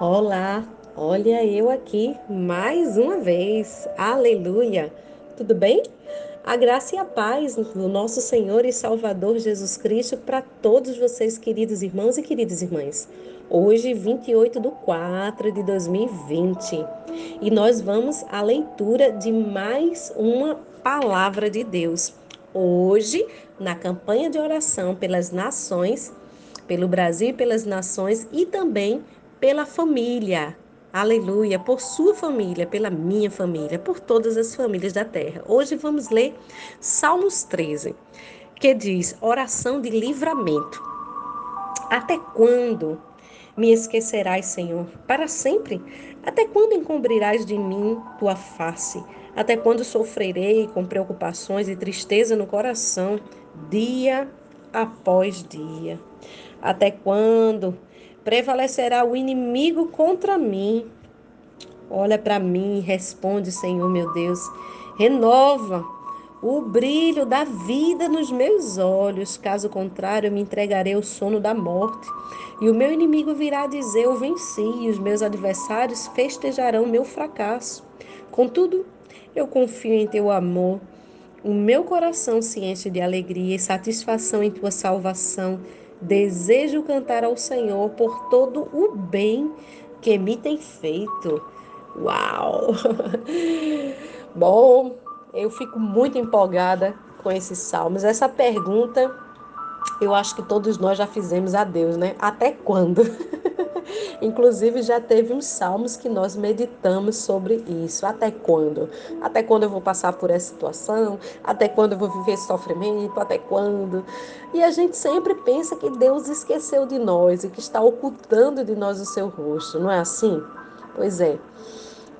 Olá, olha eu aqui mais uma vez. Aleluia! Tudo bem? A graça e a paz do nosso Senhor e Salvador Jesus Cristo para todos vocês, queridos irmãos e queridas irmãs. Hoje, 28 de 4 de 2020, e nós vamos à leitura de mais uma palavra de Deus. Hoje, na campanha de oração pelas nações, pelo Brasil e pelas nações e também pela família. Aleluia, por sua família, pela minha família, por todas as famílias da terra. Hoje vamos ler Salmos 13, que diz: Oração de livramento. Até quando me esquecerás, Senhor? Para sempre? Até quando encobrirás de mim tua face? Até quando sofrerei com preocupações e tristeza no coração, dia após dia? Até quando prevalecerá o inimigo contra mim. Olha para mim, responde, Senhor meu Deus. Renova o brilho da vida nos meus olhos, caso contrário, eu me entregarei ao sono da morte. E o meu inimigo virá dizer: Eu venci, e os meus adversários festejarão meu fracasso. Contudo, eu confio em teu amor. O meu coração se enche de alegria e satisfação em tua salvação. Desejo cantar ao Senhor por todo o bem que me tem feito. Uau! Bom, eu fico muito empolgada com esses salmos. Essa pergunta eu acho que todos nós já fizemos a Deus, né? Até quando? Inclusive, já teve uns salmos que nós meditamos sobre isso. Até quando? Até quando eu vou passar por essa situação? Até quando eu vou viver esse sofrimento? Até quando? E a gente sempre pensa que Deus esqueceu de nós e que está ocultando de nós o seu rosto, não é assim? Pois é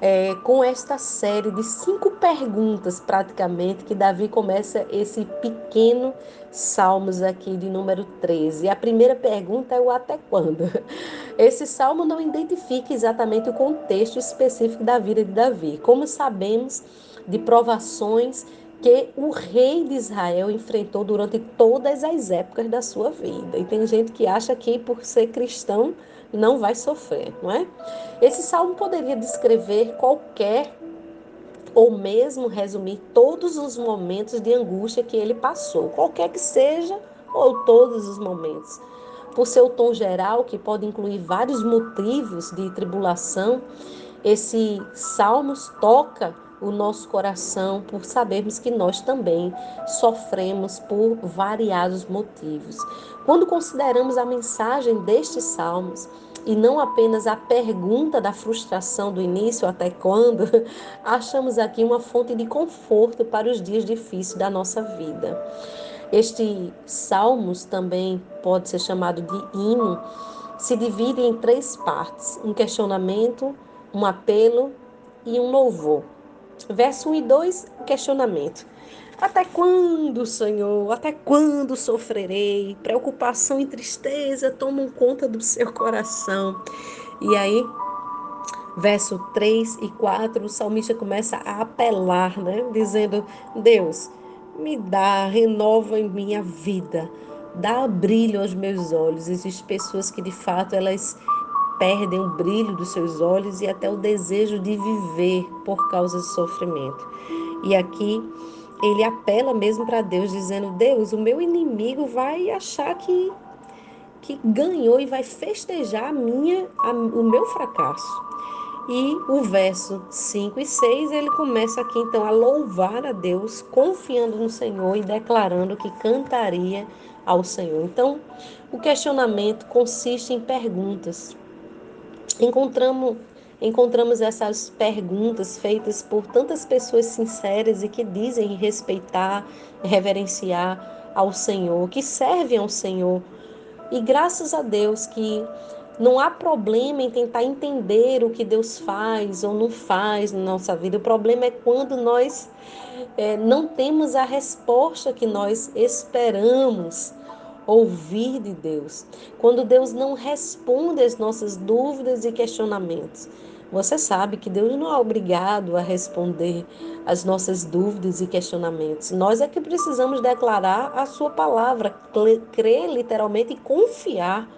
é, com esta série de cinco perguntas, praticamente, que Davi começa esse pequeno Salmos aqui de número 13. E a primeira pergunta é o até quando? Esse salmo não identifica exatamente o contexto específico da vida de Davi. Como sabemos de provações que o rei de Israel enfrentou durante todas as épocas da sua vida. E tem gente que acha que por ser cristão não vai sofrer, não é? Esse salmo poderia descrever qualquer ou mesmo resumir todos os momentos de angústia que ele passou, qualquer que seja ou todos os momentos. Por seu tom geral, que pode incluir vários motivos de tribulação, esse salmos toca o nosso coração por sabermos que nós também sofremos por variados motivos. Quando consideramos a mensagem destes salmos, e não apenas a pergunta da frustração do início até quando, achamos aqui uma fonte de conforto para os dias difíceis da nossa vida. Este Salmos também pode ser chamado de hino, se divide em três partes: um questionamento, um apelo e um louvor. Verso 1 e 2, questionamento. Até quando, Senhor? Até quando sofrerei? Preocupação e tristeza tomam conta do seu coração. E aí, verso 3 e 4, o salmista começa a apelar, né? Dizendo: Deus, me dá, renova em minha vida, dá brilho aos meus olhos. Existem pessoas que de fato elas perdem o brilho dos seus olhos e até o desejo de viver por causa do sofrimento. E aqui ele apela mesmo para Deus, dizendo: Deus, o meu inimigo vai achar que, que ganhou e vai festejar a minha, a, o meu fracasso. E o verso 5 e 6, ele começa aqui então a louvar a Deus, confiando no Senhor e declarando que cantaria ao Senhor. Então, o questionamento consiste em perguntas encontramos encontramos essas perguntas feitas por tantas pessoas sinceras e que dizem respeitar, reverenciar ao Senhor, que servem ao Senhor. E graças a Deus que não há problema em tentar entender o que Deus faz ou não faz na nossa vida. O problema é quando nós é, não temos a resposta que nós esperamos ouvir de Deus, quando Deus não responde às nossas dúvidas e questionamentos. Você sabe que Deus não é obrigado a responder às nossas dúvidas e questionamentos. Nós é que precisamos declarar a Sua palavra, crer literalmente e confiar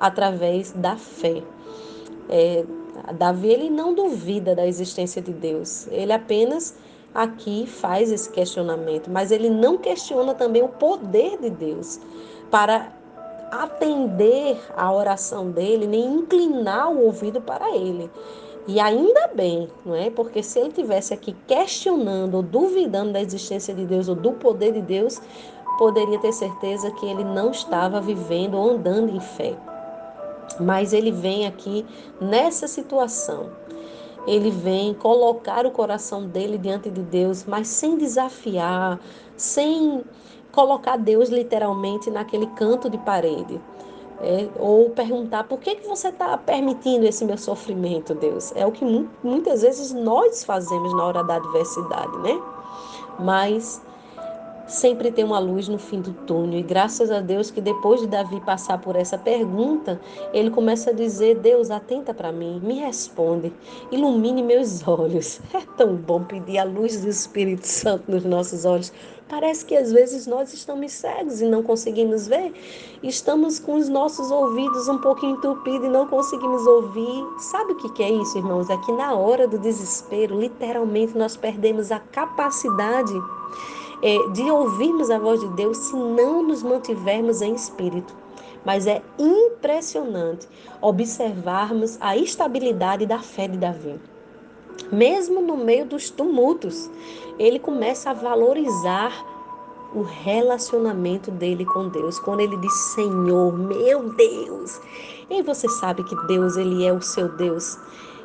através da fé. É, Davi ele não duvida da existência de Deus, ele apenas aqui faz esse questionamento, mas ele não questiona também o poder de Deus para atender a oração dele, nem inclinar o ouvido para ele. E ainda bem, não é? Porque se ele tivesse aqui questionando ou duvidando da existência de Deus ou do poder de Deus, poderia ter certeza que ele não estava vivendo ou andando em fé. Mas ele vem aqui nessa situação. Ele vem colocar o coração dele diante de Deus, mas sem desafiar, sem colocar Deus literalmente naquele canto de parede. É, ou perguntar por que, que você está permitindo esse meu sofrimento, Deus? É o que muitas vezes nós fazemos na hora da adversidade, né? Mas sempre tem uma luz no fim do túnel. E graças a Deus que depois de Davi passar por essa pergunta, ele começa a dizer: Deus, atenta para mim, me responde, ilumine meus olhos. É tão bom pedir a luz do Espírito Santo nos nossos olhos. Parece que às vezes nós estamos cegos e não conseguimos ver. Estamos com os nossos ouvidos um pouco entupidos e não conseguimos ouvir. Sabe o que é isso, irmãos? É que na hora do desespero, literalmente, nós perdemos a capacidade é, de ouvirmos a voz de Deus se não nos mantivermos em espírito. Mas é impressionante observarmos a estabilidade da fé de Davi. Mesmo no meio dos tumultos, ele começa a valorizar o relacionamento dele com Deus. Quando ele diz Senhor, meu Deus. E você sabe que Deus, ele é o seu Deus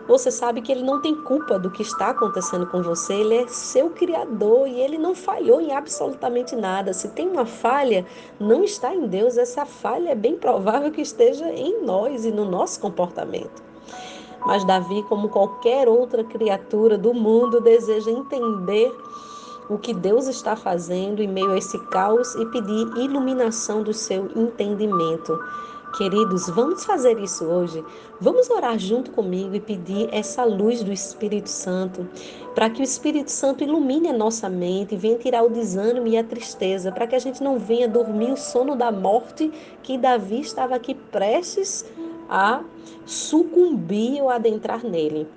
você sabe que ele não tem culpa do que está acontecendo com você, ele é seu criador e ele não falhou em absolutamente nada. Se tem uma falha, não está em Deus, essa falha é bem provável que esteja em nós e no nosso comportamento. Mas Davi, como qualquer outra criatura do mundo, deseja entender o que Deus está fazendo em meio a esse caos e pedir iluminação do seu entendimento. Queridos, vamos fazer isso hoje. Vamos orar junto comigo e pedir essa luz do Espírito Santo, para que o Espírito Santo ilumine a nossa mente, venha tirar o desânimo e a tristeza, para que a gente não venha dormir o sono da morte que Davi estava aqui prestes a sucumbir ou adentrar nele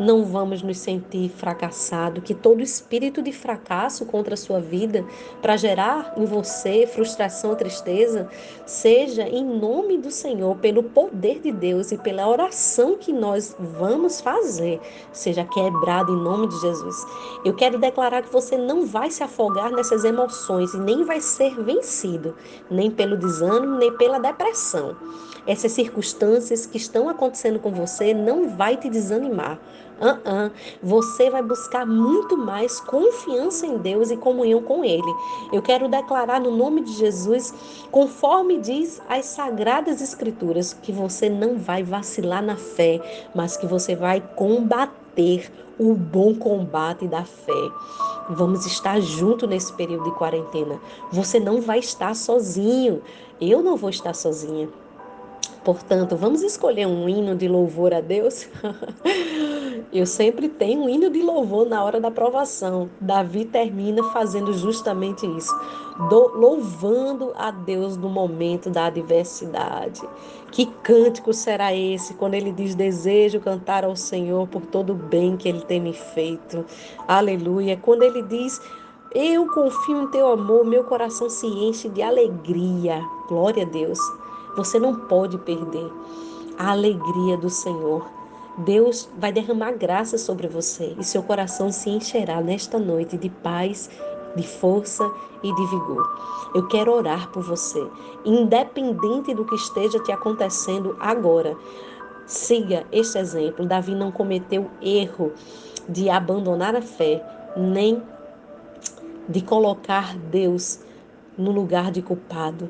não vamos nos sentir fracassados, que todo espírito de fracasso contra a sua vida, para gerar em você frustração, tristeza, seja em nome do Senhor, pelo poder de Deus e pela oração que nós vamos fazer, seja quebrado em nome de Jesus. Eu quero declarar que você não vai se afogar nessas emoções e nem vai ser vencido, nem pelo desânimo, nem pela depressão. Essas circunstâncias que estão acontecendo com você não vai te desanimar. Uh -uh. Você vai buscar muito mais confiança em Deus e comunhão com Ele. Eu quero declarar no nome de Jesus, conforme diz as sagradas Escrituras, que você não vai vacilar na fé, mas que você vai combater o bom combate da fé. Vamos estar junto nesse período de quarentena. Você não vai estar sozinho. Eu não vou estar sozinha. Portanto, vamos escolher um hino de louvor a Deus? Eu sempre tenho um hino de louvor na hora da provação. Davi termina fazendo justamente isso, do, louvando a Deus no momento da adversidade. Que cântico será esse quando ele diz: Desejo cantar ao Senhor por todo o bem que ele tem me feito? Aleluia. Quando ele diz: Eu confio em teu amor, meu coração se enche de alegria. Glória a Deus. Você não pode perder a alegria do Senhor. Deus vai derramar graça sobre você e seu coração se encherá nesta noite de paz, de força e de vigor. Eu quero orar por você, independente do que esteja te acontecendo agora. Siga este exemplo. Davi não cometeu erro de abandonar a fé, nem de colocar Deus no lugar de culpado.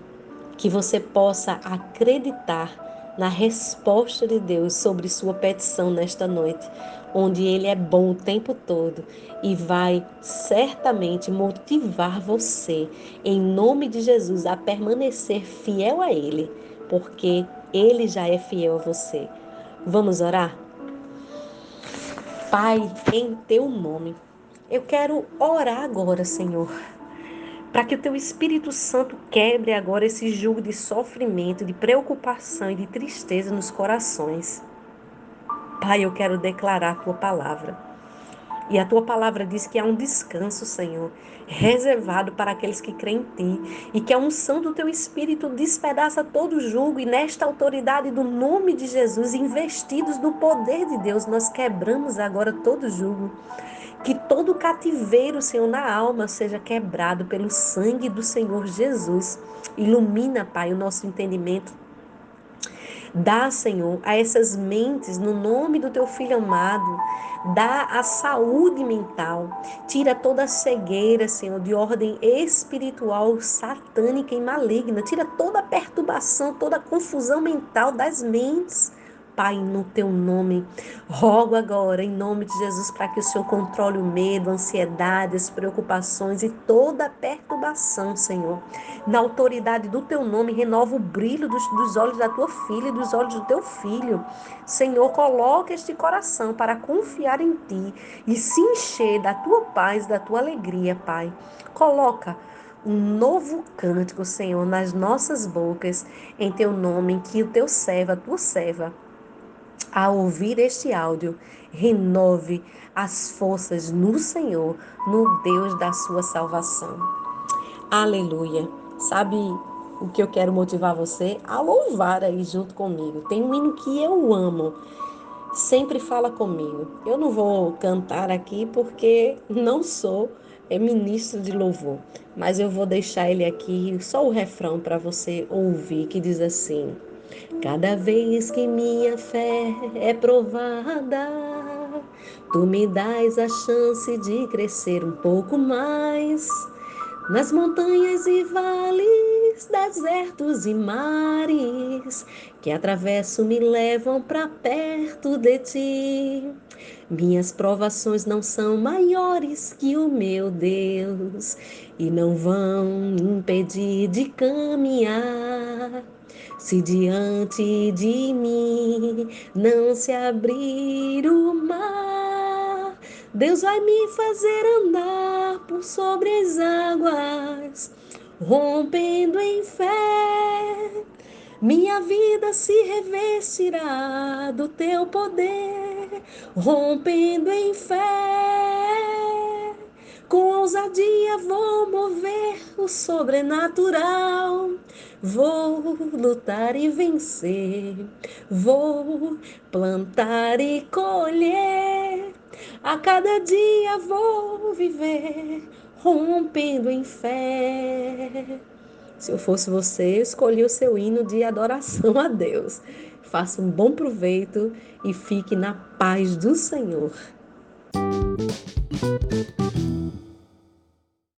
Que você possa acreditar na resposta de Deus sobre sua petição nesta noite, onde Ele é bom o tempo todo e vai certamente motivar você, em nome de Jesus, a permanecer fiel a Ele, porque Ele já é fiel a você. Vamos orar? Pai, em teu nome, eu quero orar agora, Senhor para que o teu Espírito Santo quebre agora esse jugo de sofrimento, de preocupação e de tristeza nos corações. Pai, eu quero declarar a tua palavra. E a tua palavra diz que há um descanso, Senhor, reservado para aqueles que creem em ti, e que a unção do teu espírito despedaça todo julgo, e nesta autoridade do nome de Jesus, investidos no poder de Deus, nós quebramos agora todo julgo. Que todo cativeiro, Senhor, na alma seja quebrado pelo sangue do Senhor Jesus. Ilumina, Pai, o nosso entendimento Dá, Senhor, a essas mentes, no nome do teu filho amado, dá a saúde mental. Tira toda a cegueira, Senhor, de ordem espiritual, satânica e maligna. Tira toda a perturbação, toda a confusão mental das mentes Pai, no teu nome. Rogo agora, em nome de Jesus, para que o Senhor controle o medo, a ansiedade, as preocupações e toda perturbação, Senhor. Na autoridade do teu nome, renova o brilho dos, dos olhos da tua filha e dos olhos do teu filho. Senhor, coloca este coração para confiar em ti e se encher da tua paz, da tua alegria, Pai. Coloca um novo cântico, Senhor, nas nossas bocas, em teu nome, que o teu servo, a tua serva, a ouvir este áudio, renove as forças no Senhor, no Deus da sua salvação. Aleluia. Sabe o que eu quero motivar você a louvar aí junto comigo? Tem um hino que eu amo. Sempre fala comigo. Eu não vou cantar aqui porque não sou é ministro de louvor, mas eu vou deixar ele aqui só o refrão para você ouvir que diz assim: Cada vez que minha fé é provada, tu me dás a chance de crescer um pouco mais. Nas montanhas e vales, desertos e mares que atravesso me levam para perto de ti. Minhas provações não são maiores que o meu Deus e não vão impedir de caminhar se diante de mim não se abrir o mar, Deus vai me fazer andar por sobre as águas, rompendo em fé. Minha vida se revestirá do teu poder, rompendo em fé. Com ousadia vou mover o sobrenatural. Vou lutar e vencer. Vou plantar e colher. A cada dia vou viver, rompendo em fé. Se eu fosse você, eu escolhi o seu hino de adoração a Deus. Faça um bom proveito e fique na paz do Senhor.